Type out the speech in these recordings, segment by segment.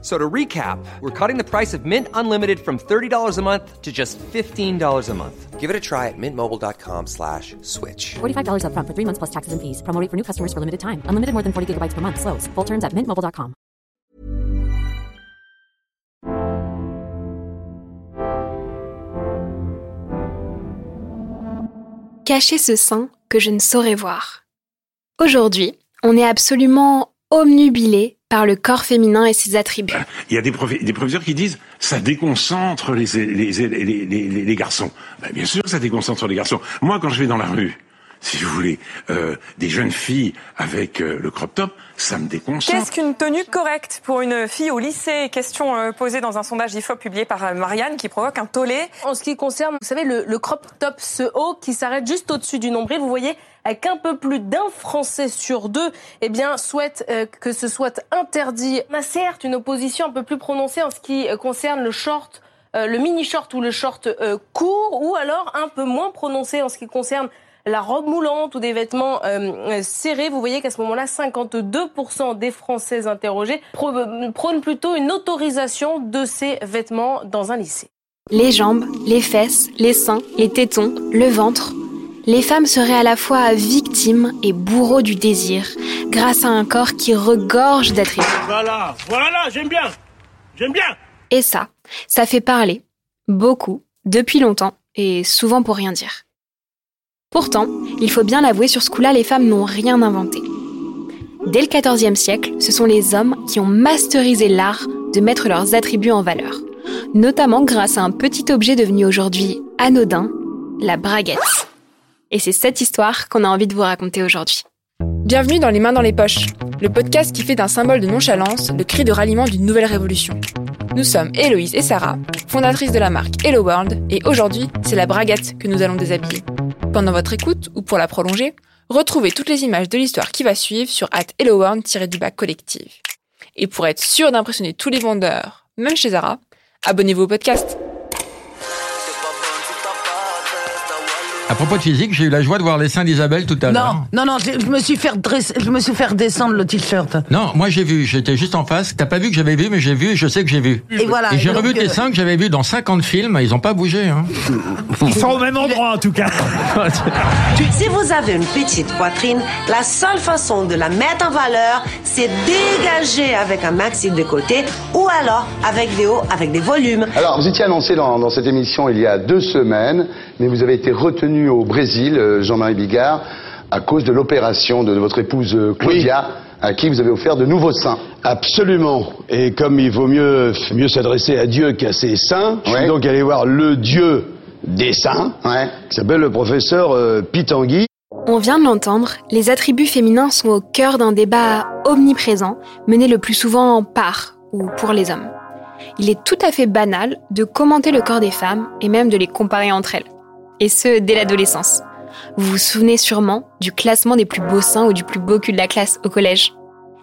So to recap, we're cutting the price of Mint Unlimited from $30 a month to just $15 a month. Give it a try at mintmobile.com slash switch. $45 upfront for three months plus taxes and fees. Promo rate for new customers for limited time. Unlimited more than 40 gigabytes per month. Slows. Full terms at mintmobile.com. Cacher ce sein que je ne saurais voir. Aujourd'hui, on est absolument omnubilé par le corps féminin et ses attributs. Il y a des, des professeurs qui disent ça déconcentre les garçons. Ben, bien sûr, ça déconcentre les garçons. Moi, quand je vais dans la rue, si vous voulez, euh, des jeunes filles avec euh, le crop top, ça me déconcentre. Qu'est-ce qu'une tenue correcte pour une fille au lycée? Question euh, posée dans un sondage IFOP publié par euh, Marianne qui provoque un tollé. En ce qui concerne, vous savez, le, le crop top, ce haut qui s'arrête juste au-dessus du nombril, vous voyez, avec un peu plus d'un Français sur deux, eh bien, souhaite euh, que ce soit interdit. On a certes une opposition un peu plus prononcée en ce qui euh, concerne le short, euh, le mini short ou le short euh, court, ou alors un peu moins prononcée en ce qui concerne la robe moulante ou des vêtements euh, serrés. Vous voyez qu'à ce moment-là, 52% des Français interrogés prônent plutôt une autorisation de ces vêtements dans un lycée. Les jambes, les fesses, les seins, les tétons, le ventre. Les femmes seraient à la fois victimes et bourreaux du désir, grâce à un corps qui regorge d'attributs. Voilà, voilà, j'aime bien. J'aime bien. Et ça, ça fait parler, beaucoup, depuis longtemps, et souvent pour rien dire. Pourtant, il faut bien l'avouer, sur ce coup-là, les femmes n'ont rien inventé. Dès le XIVe siècle, ce sont les hommes qui ont masterisé l'art de mettre leurs attributs en valeur, notamment grâce à un petit objet devenu aujourd'hui anodin, la braguette. Et c'est cette histoire qu'on a envie de vous raconter aujourd'hui. Bienvenue dans Les Mains dans les Poches, le podcast qui fait d'un symbole de nonchalance le cri de ralliement d'une nouvelle révolution. Nous sommes Héloïse et Sarah, fondatrices de la marque Hello World, et aujourd'hui, c'est la braguette que nous allons déshabiller. Pendant votre écoute, ou pour la prolonger, retrouvez toutes les images de l'histoire qui va suivre sur at helloworld-du-bas collective. Et pour être sûr d'impressionner tous les vendeurs, même chez Zara, abonnez-vous au podcast. À propos de physique, j'ai eu la joie de voir les seins d'Isabelle tout à l'heure. Non, non, non, je me suis fait dresser, je me suis fait redescendre le t-shirt. Non, moi j'ai vu, j'étais juste en face. T'as pas vu que j'avais vu, mais j'ai vu et je sais que j'ai vu. Et voilà, Et j'ai revu tes euh, seins que j'avais vus dans 50 films, ils ont pas bougé. Hein. Ils sont au même endroit en tout cas. Si vous avez une petite poitrine, la seule façon de la mettre en valeur, c'est dégager avec un maxi de côté ou alors avec des hauts, avec des volumes. Alors, vous étiez annoncé dans, dans cette émission il y a deux semaines, mais vous avez été retenu au Brésil, euh, Jean-Marie Bigard, à cause de l'opération de, de votre épouse euh, Claudia, à qui vous avez offert de nouveaux seins. Absolument. Et comme il vaut mieux, mieux s'adresser à Dieu qu'à ses saints, je suis donc allé voir le Dieu des saints, qui s'appelle le professeur euh, Pitangui. On vient de l'entendre, les attributs féminins sont au cœur d'un débat omniprésent, mené le plus souvent par ou pour les hommes. Il est tout à fait banal de commenter le corps des femmes et même de les comparer entre elles. Et ce, dès l'adolescence. Vous vous souvenez sûrement du classement des plus beaux seins ou du plus beau cul de la classe au collège.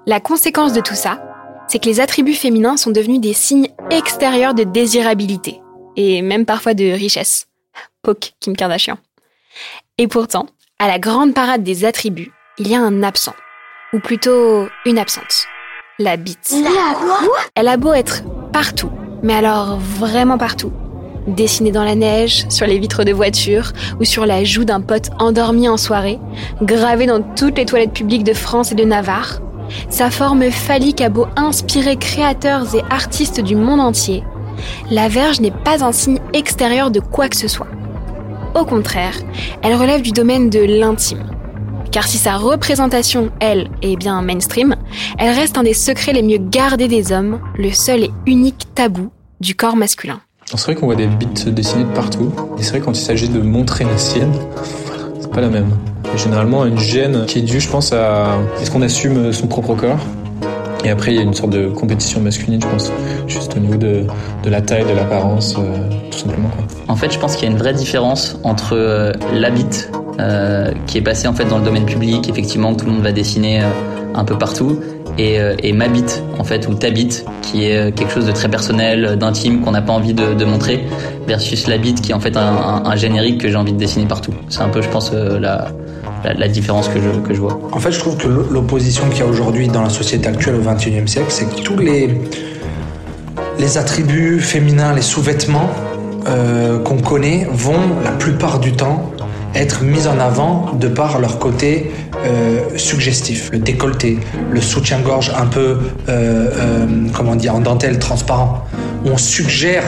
La conséquence de tout ça, c'est que les attributs féminins sont devenus des signes extérieurs de désirabilité, et même parfois de richesse. Poke Kim Kardashian. Et pourtant, à la grande parade des attributs, il y a un absent. Ou plutôt une absente. La bite. Elle a beau être partout, mais alors vraiment partout. Dessinée dans la neige, sur les vitres de voitures ou sur la joue d'un pote endormi en soirée, gravée dans toutes les toilettes publiques de France et de Navarre. Sa forme phallique a beau inspirer créateurs et artistes du monde entier, la verge n'est pas un signe extérieur de quoi que ce soit. Au contraire, elle relève du domaine de l'intime. Car si sa représentation, elle, est bien mainstream, elle reste un des secrets les mieux gardés des hommes, le seul et unique tabou du corps masculin. C'est vrai qu'on voit des bites dessinées de partout. Et c'est vrai quand il s'agit de montrer la sienne, c'est pas la même. Et généralement, une gêne qui est due, je pense, à est-ce qu'on assume son propre corps? Et après, il y a une sorte de compétition masculine, je pense, juste au niveau de, de la taille, de l'apparence, euh, tout simplement. Quoi. En fait, je pense qu'il y a une vraie différence entre euh, la bite, euh, qui est passée en fait dans le domaine public, effectivement, tout le monde va dessiner euh, un peu partout et, euh, et en fait ou t'habite qui est quelque chose de très personnel, d'intime qu'on n'a pas envie de, montrer versus l'habite qui est en fait un, générique que j'ai envie de dessiner partout. C'est un peu je pense la, différence que je, vois. En fait je trouve que l'opposition qu'il y a aujourd'hui dans la société actuelle au XXIe siècle c'est que tous les attributs féminins, les sous-vêtements euh, qu'on connaît vont la plupart du temps être mis en avant de par leur côté euh, suggestif. Le décolleté, le soutien-gorge un peu, euh, euh, comment dire, en dentelle transparent. On suggère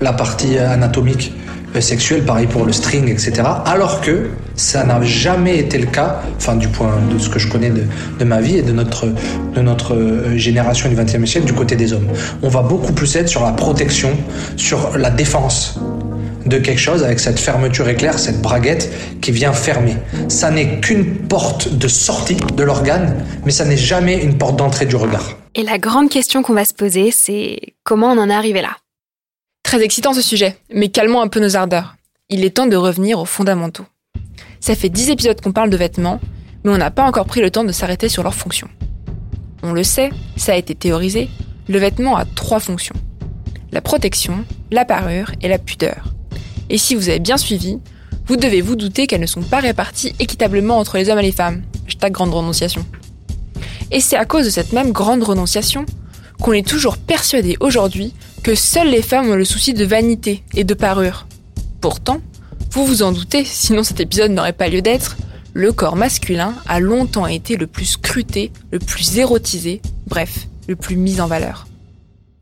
la partie anatomique sexuelle, pareil pour le string, etc. Alors que ça n'a jamais été le cas, enfin du point de ce que je connais de, de ma vie et de notre, de notre génération du XXe siècle du côté des hommes. On va beaucoup plus être sur la protection, sur la défense de quelque chose avec cette fermeture éclair, cette braguette qui vient fermer. Ça n'est qu'une porte de sortie de l'organe, mais ça n'est jamais une porte d'entrée du regard. Et la grande question qu'on va se poser, c'est comment on en est arrivé là? Très excitant ce sujet, mais calmons un peu nos ardeurs. Il est temps de revenir aux fondamentaux. Ça fait dix épisodes qu'on parle de vêtements, mais on n'a pas encore pris le temps de s'arrêter sur leurs fonctions. On le sait, ça a été théorisé, le vêtement a trois fonctions. La protection, la parure et la pudeur. Et si vous avez bien suivi, vous devez vous douter qu'elles ne sont pas réparties équitablement entre les hommes et les femmes. Hashtag grande renonciation. Et c'est à cause de cette même grande renonciation qu'on est toujours persuadé aujourd'hui que seules les femmes ont le souci de vanité et de parure. Pourtant, vous vous en doutez, sinon cet épisode n'aurait pas lieu d'être, le corps masculin a longtemps été le plus scruté, le plus érotisé, bref, le plus mis en valeur.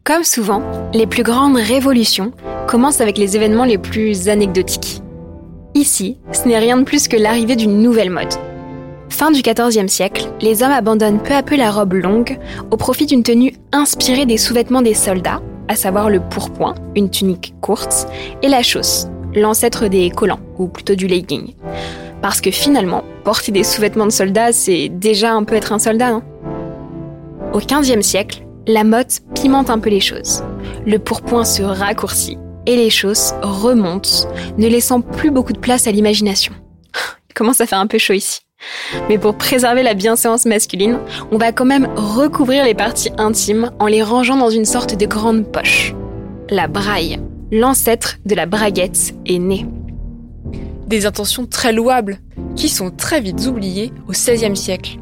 Comme souvent, les plus grandes révolutions commencent avec les événements les plus anecdotiques. Ici, ce n'est rien de plus que l'arrivée d'une nouvelle mode. Fin du XIVe siècle, les hommes abandonnent peu à peu la robe longue au profit d'une tenue inspirée des sous-vêtements des soldats, à savoir le pourpoint, une tunique courte, et la chausse, l'ancêtre des collants, ou plutôt du legging. Parce que finalement, porter des sous-vêtements de soldats, c'est déjà un peu être un soldat, non? Au XVe siècle, la mode pimente un peu les choses. Le pourpoint se raccourcit et les choses remontent, ne laissant plus beaucoup de place à l'imagination. Il commence à faire un peu chaud ici. Mais pour préserver la bienséance masculine, on va quand même recouvrir les parties intimes en les rangeant dans une sorte de grande poche. La braille, l'ancêtre de la braguette, est née. Des intentions très louables, qui sont très vite oubliées au XVIe siècle.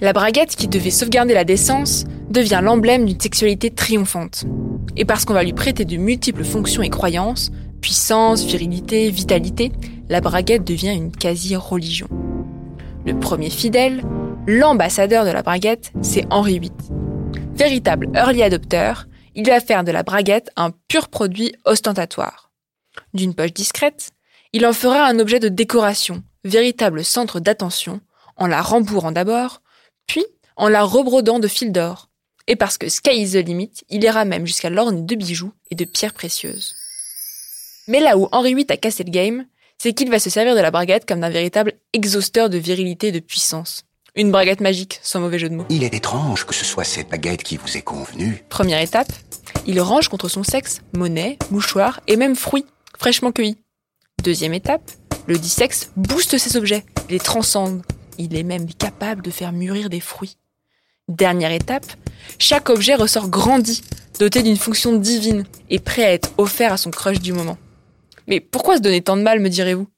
La braguette, qui devait sauvegarder la décence, devient l'emblème d'une sexualité triomphante. Et parce qu'on va lui prêter de multiples fonctions et croyances, puissance, virilité, vitalité, la braguette devient une quasi-religion. Le premier fidèle, l'ambassadeur de la braguette, c'est Henri VIII. Véritable early adopter, il va faire de la braguette un pur produit ostentatoire. D'une poche discrète, il en fera un objet de décoration, véritable centre d'attention, en la rembourrant d'abord, puis en la rebrodant de fil d'or. Et parce que sky is the limit, il ira même jusqu'à l'orne de bijoux et de pierres précieuses. Mais là où Henri VIII a cassé le game, c'est qu'il va se servir de la braguette comme d'un véritable exhausteur de virilité et de puissance. Une braguette magique, sans mauvais jeu de mots. Il est étrange que ce soit cette baguette qui vous est convenue. Première étape, il range contre son sexe monnaie, mouchoirs et même fruits fraîchement cueillis. Deuxième étape, le dit sexe booste ses objets, les transcende, il est même capable de faire mûrir des fruits. Dernière étape, chaque objet ressort grandi, doté d'une fonction divine et prêt à être offert à son crush du moment. Mais pourquoi se donner tant de mal, me direz-vous?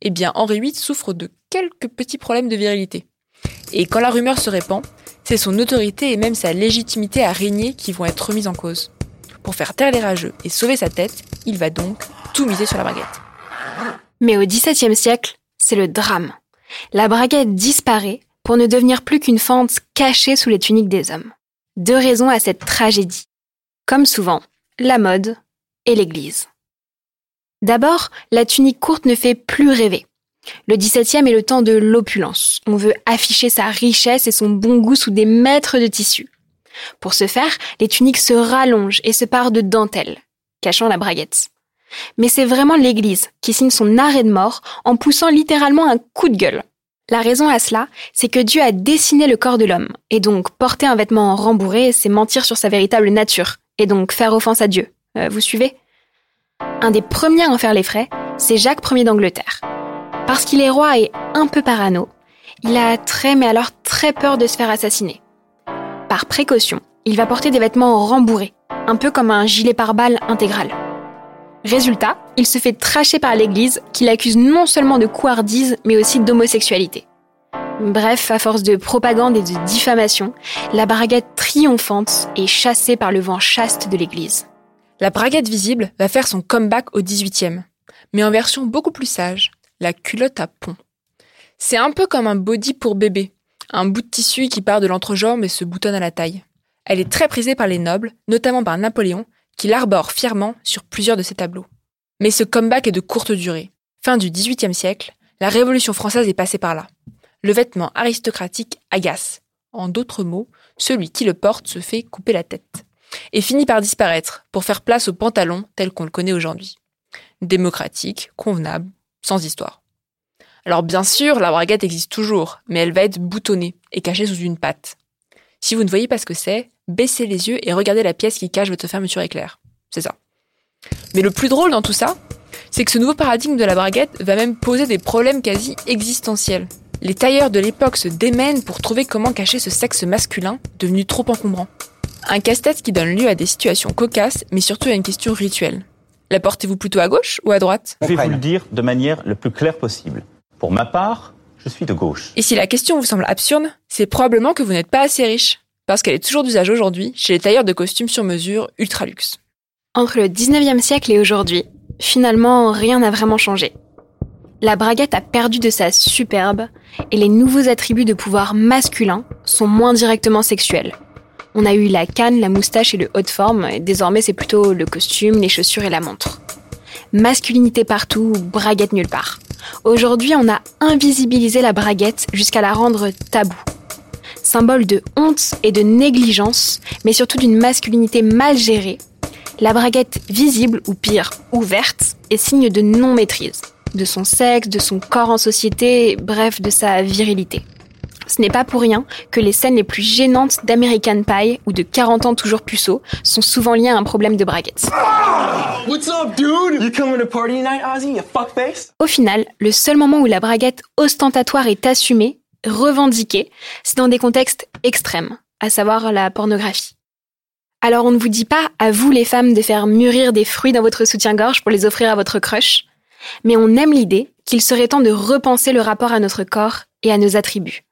Eh bien, Henri VIII souffre de quelques petits problèmes de virilité. Et quand la rumeur se répand, c'est son autorité et même sa légitimité à régner qui vont être remises en cause. Pour faire taire les rageux et sauver sa tête, il va donc tout miser sur la baguette. Mais au XVIIe siècle, c'est le drame la braguette disparaît pour ne devenir plus qu'une fente cachée sous les tuniques des hommes. Deux raisons à cette tragédie. Comme souvent, la mode et l'église. D'abord, la tunique courte ne fait plus rêver. Le XVIIe est le temps de l'opulence. On veut afficher sa richesse et son bon goût sous des mètres de tissu. Pour ce faire, les tuniques se rallongent et se parent de dentelle, cachant la braguette. Mais c'est vraiment l'Église qui signe son arrêt de mort en poussant littéralement un coup de gueule. La raison à cela, c'est que Dieu a dessiné le corps de l'homme, et donc porter un vêtement rembourré, c'est mentir sur sa véritable nature, et donc faire offense à Dieu. Euh, vous suivez? Un des premiers à en faire les frais, c'est Jacques Ier d'Angleterre. Parce qu'il est roi et un peu parano, Il a très mais alors très peur de se faire assassiner. Par précaution, il va porter des vêtements rembourrés, un peu comme un gilet pare-balles intégral. Résultat, il se fait tracher par l'église qui l'accuse non seulement de couardise mais aussi d'homosexualité. Bref, à force de propagande et de diffamation, la braguette triomphante est chassée par le vent chaste de l'église. La braguette visible va faire son comeback au 18e, mais en version beaucoup plus sage, la culotte à pont. C'est un peu comme un body pour bébé, un bout de tissu qui part de l'entrejambe et se boutonne à la taille. Elle est très prisée par les nobles, notamment par Napoléon, qui l'arbore fièrement sur plusieurs de ses tableaux. Mais ce comeback est de courte durée. Fin du XVIIIe siècle, la Révolution française est passée par là le vêtement aristocratique agace. En d'autres mots, celui qui le porte se fait couper la tête. Et finit par disparaître pour faire place au pantalon tel qu'on le connaît aujourd'hui. Démocratique, convenable, sans histoire. Alors bien sûr, la braguette existe toujours, mais elle va être boutonnée et cachée sous une patte. Si vous ne voyez pas ce que c'est, baissez les yeux et regardez la pièce qui cache votre fermeture éclair. C'est ça. Mais le plus drôle dans tout ça, c'est que ce nouveau paradigme de la braguette va même poser des problèmes quasi existentiels. Les tailleurs de l'époque se démènent pour trouver comment cacher ce sexe masculin devenu trop encombrant. Un casse-tête qui donne lieu à des situations cocasses, mais surtout à une question rituelle. La portez-vous plutôt à gauche ou à droite? Je vais vous le dire de manière le plus claire possible. Pour ma part, je suis de gauche. Et si la question vous semble absurde, c'est probablement que vous n'êtes pas assez riche, parce qu'elle est toujours d'usage aujourd'hui chez les tailleurs de costumes sur mesure ultra luxe. Entre le 19e siècle et aujourd'hui, finalement, rien n'a vraiment changé la braguette a perdu de sa superbe et les nouveaux attributs de pouvoir masculin sont moins directement sexuels. On a eu la canne, la moustache et le haut de forme, et désormais c'est plutôt le costume, les chaussures et la montre. Masculinité partout, braguette nulle part. Aujourd'hui, on a invisibilisé la braguette jusqu'à la rendre tabou. Symbole de honte et de négligence, mais surtout d'une masculinité mal gérée, la braguette visible ou pire, ouverte, est signe de non-maîtrise de son sexe, de son corps en société, bref, de sa virilité. Ce n'est pas pour rien que les scènes les plus gênantes d'American Pie ou de 40 ans toujours puceau sont souvent liées à un problème de braguette. Au final, le seul moment où la braguette ostentatoire est assumée, revendiquée, c'est dans des contextes extrêmes, à savoir la pornographie. Alors on ne vous dit pas à vous les femmes de faire mûrir des fruits dans votre soutien-gorge pour les offrir à votre crush mais on aime l'idée qu'il serait temps de repenser le rapport à notre corps et à nos attributs.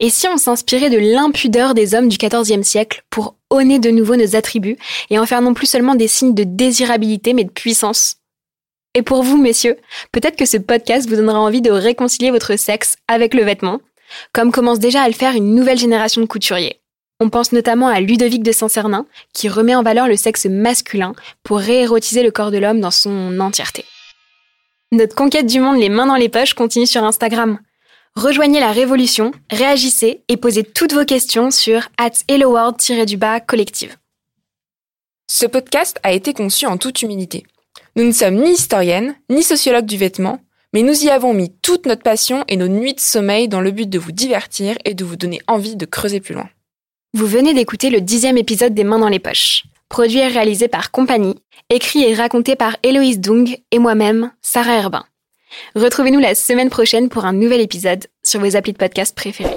Et si on s'inspirait de l'impudeur des hommes du XIVe siècle pour honner de nouveau nos attributs et en faire non plus seulement des signes de désirabilité mais de puissance Et pour vous, messieurs, peut-être que ce podcast vous donnera envie de réconcilier votre sexe avec le vêtement, comme commence déjà à le faire une nouvelle génération de couturiers. On pense notamment à Ludovic de Saint-Cernin, qui remet en valeur le sexe masculin pour réérotiser le corps de l'homme dans son entièreté. Notre conquête du monde les mains dans les poches continue sur Instagram. Rejoignez la révolution, réagissez et posez toutes vos questions sur at helloworld-du-bas collective. Ce podcast a été conçu en toute humilité. Nous ne sommes ni historiennes, ni sociologues du vêtement, mais nous y avons mis toute notre passion et nos nuits de sommeil dans le but de vous divertir et de vous donner envie de creuser plus loin. Vous venez d'écouter le dixième épisode des Mains dans les poches. Produit et réalisé par Compagnie, écrit et raconté par Héloïse Dung et moi-même, Sarah Herbin. Retrouvez-nous la semaine prochaine pour un nouvel épisode sur vos applis de podcast préférés.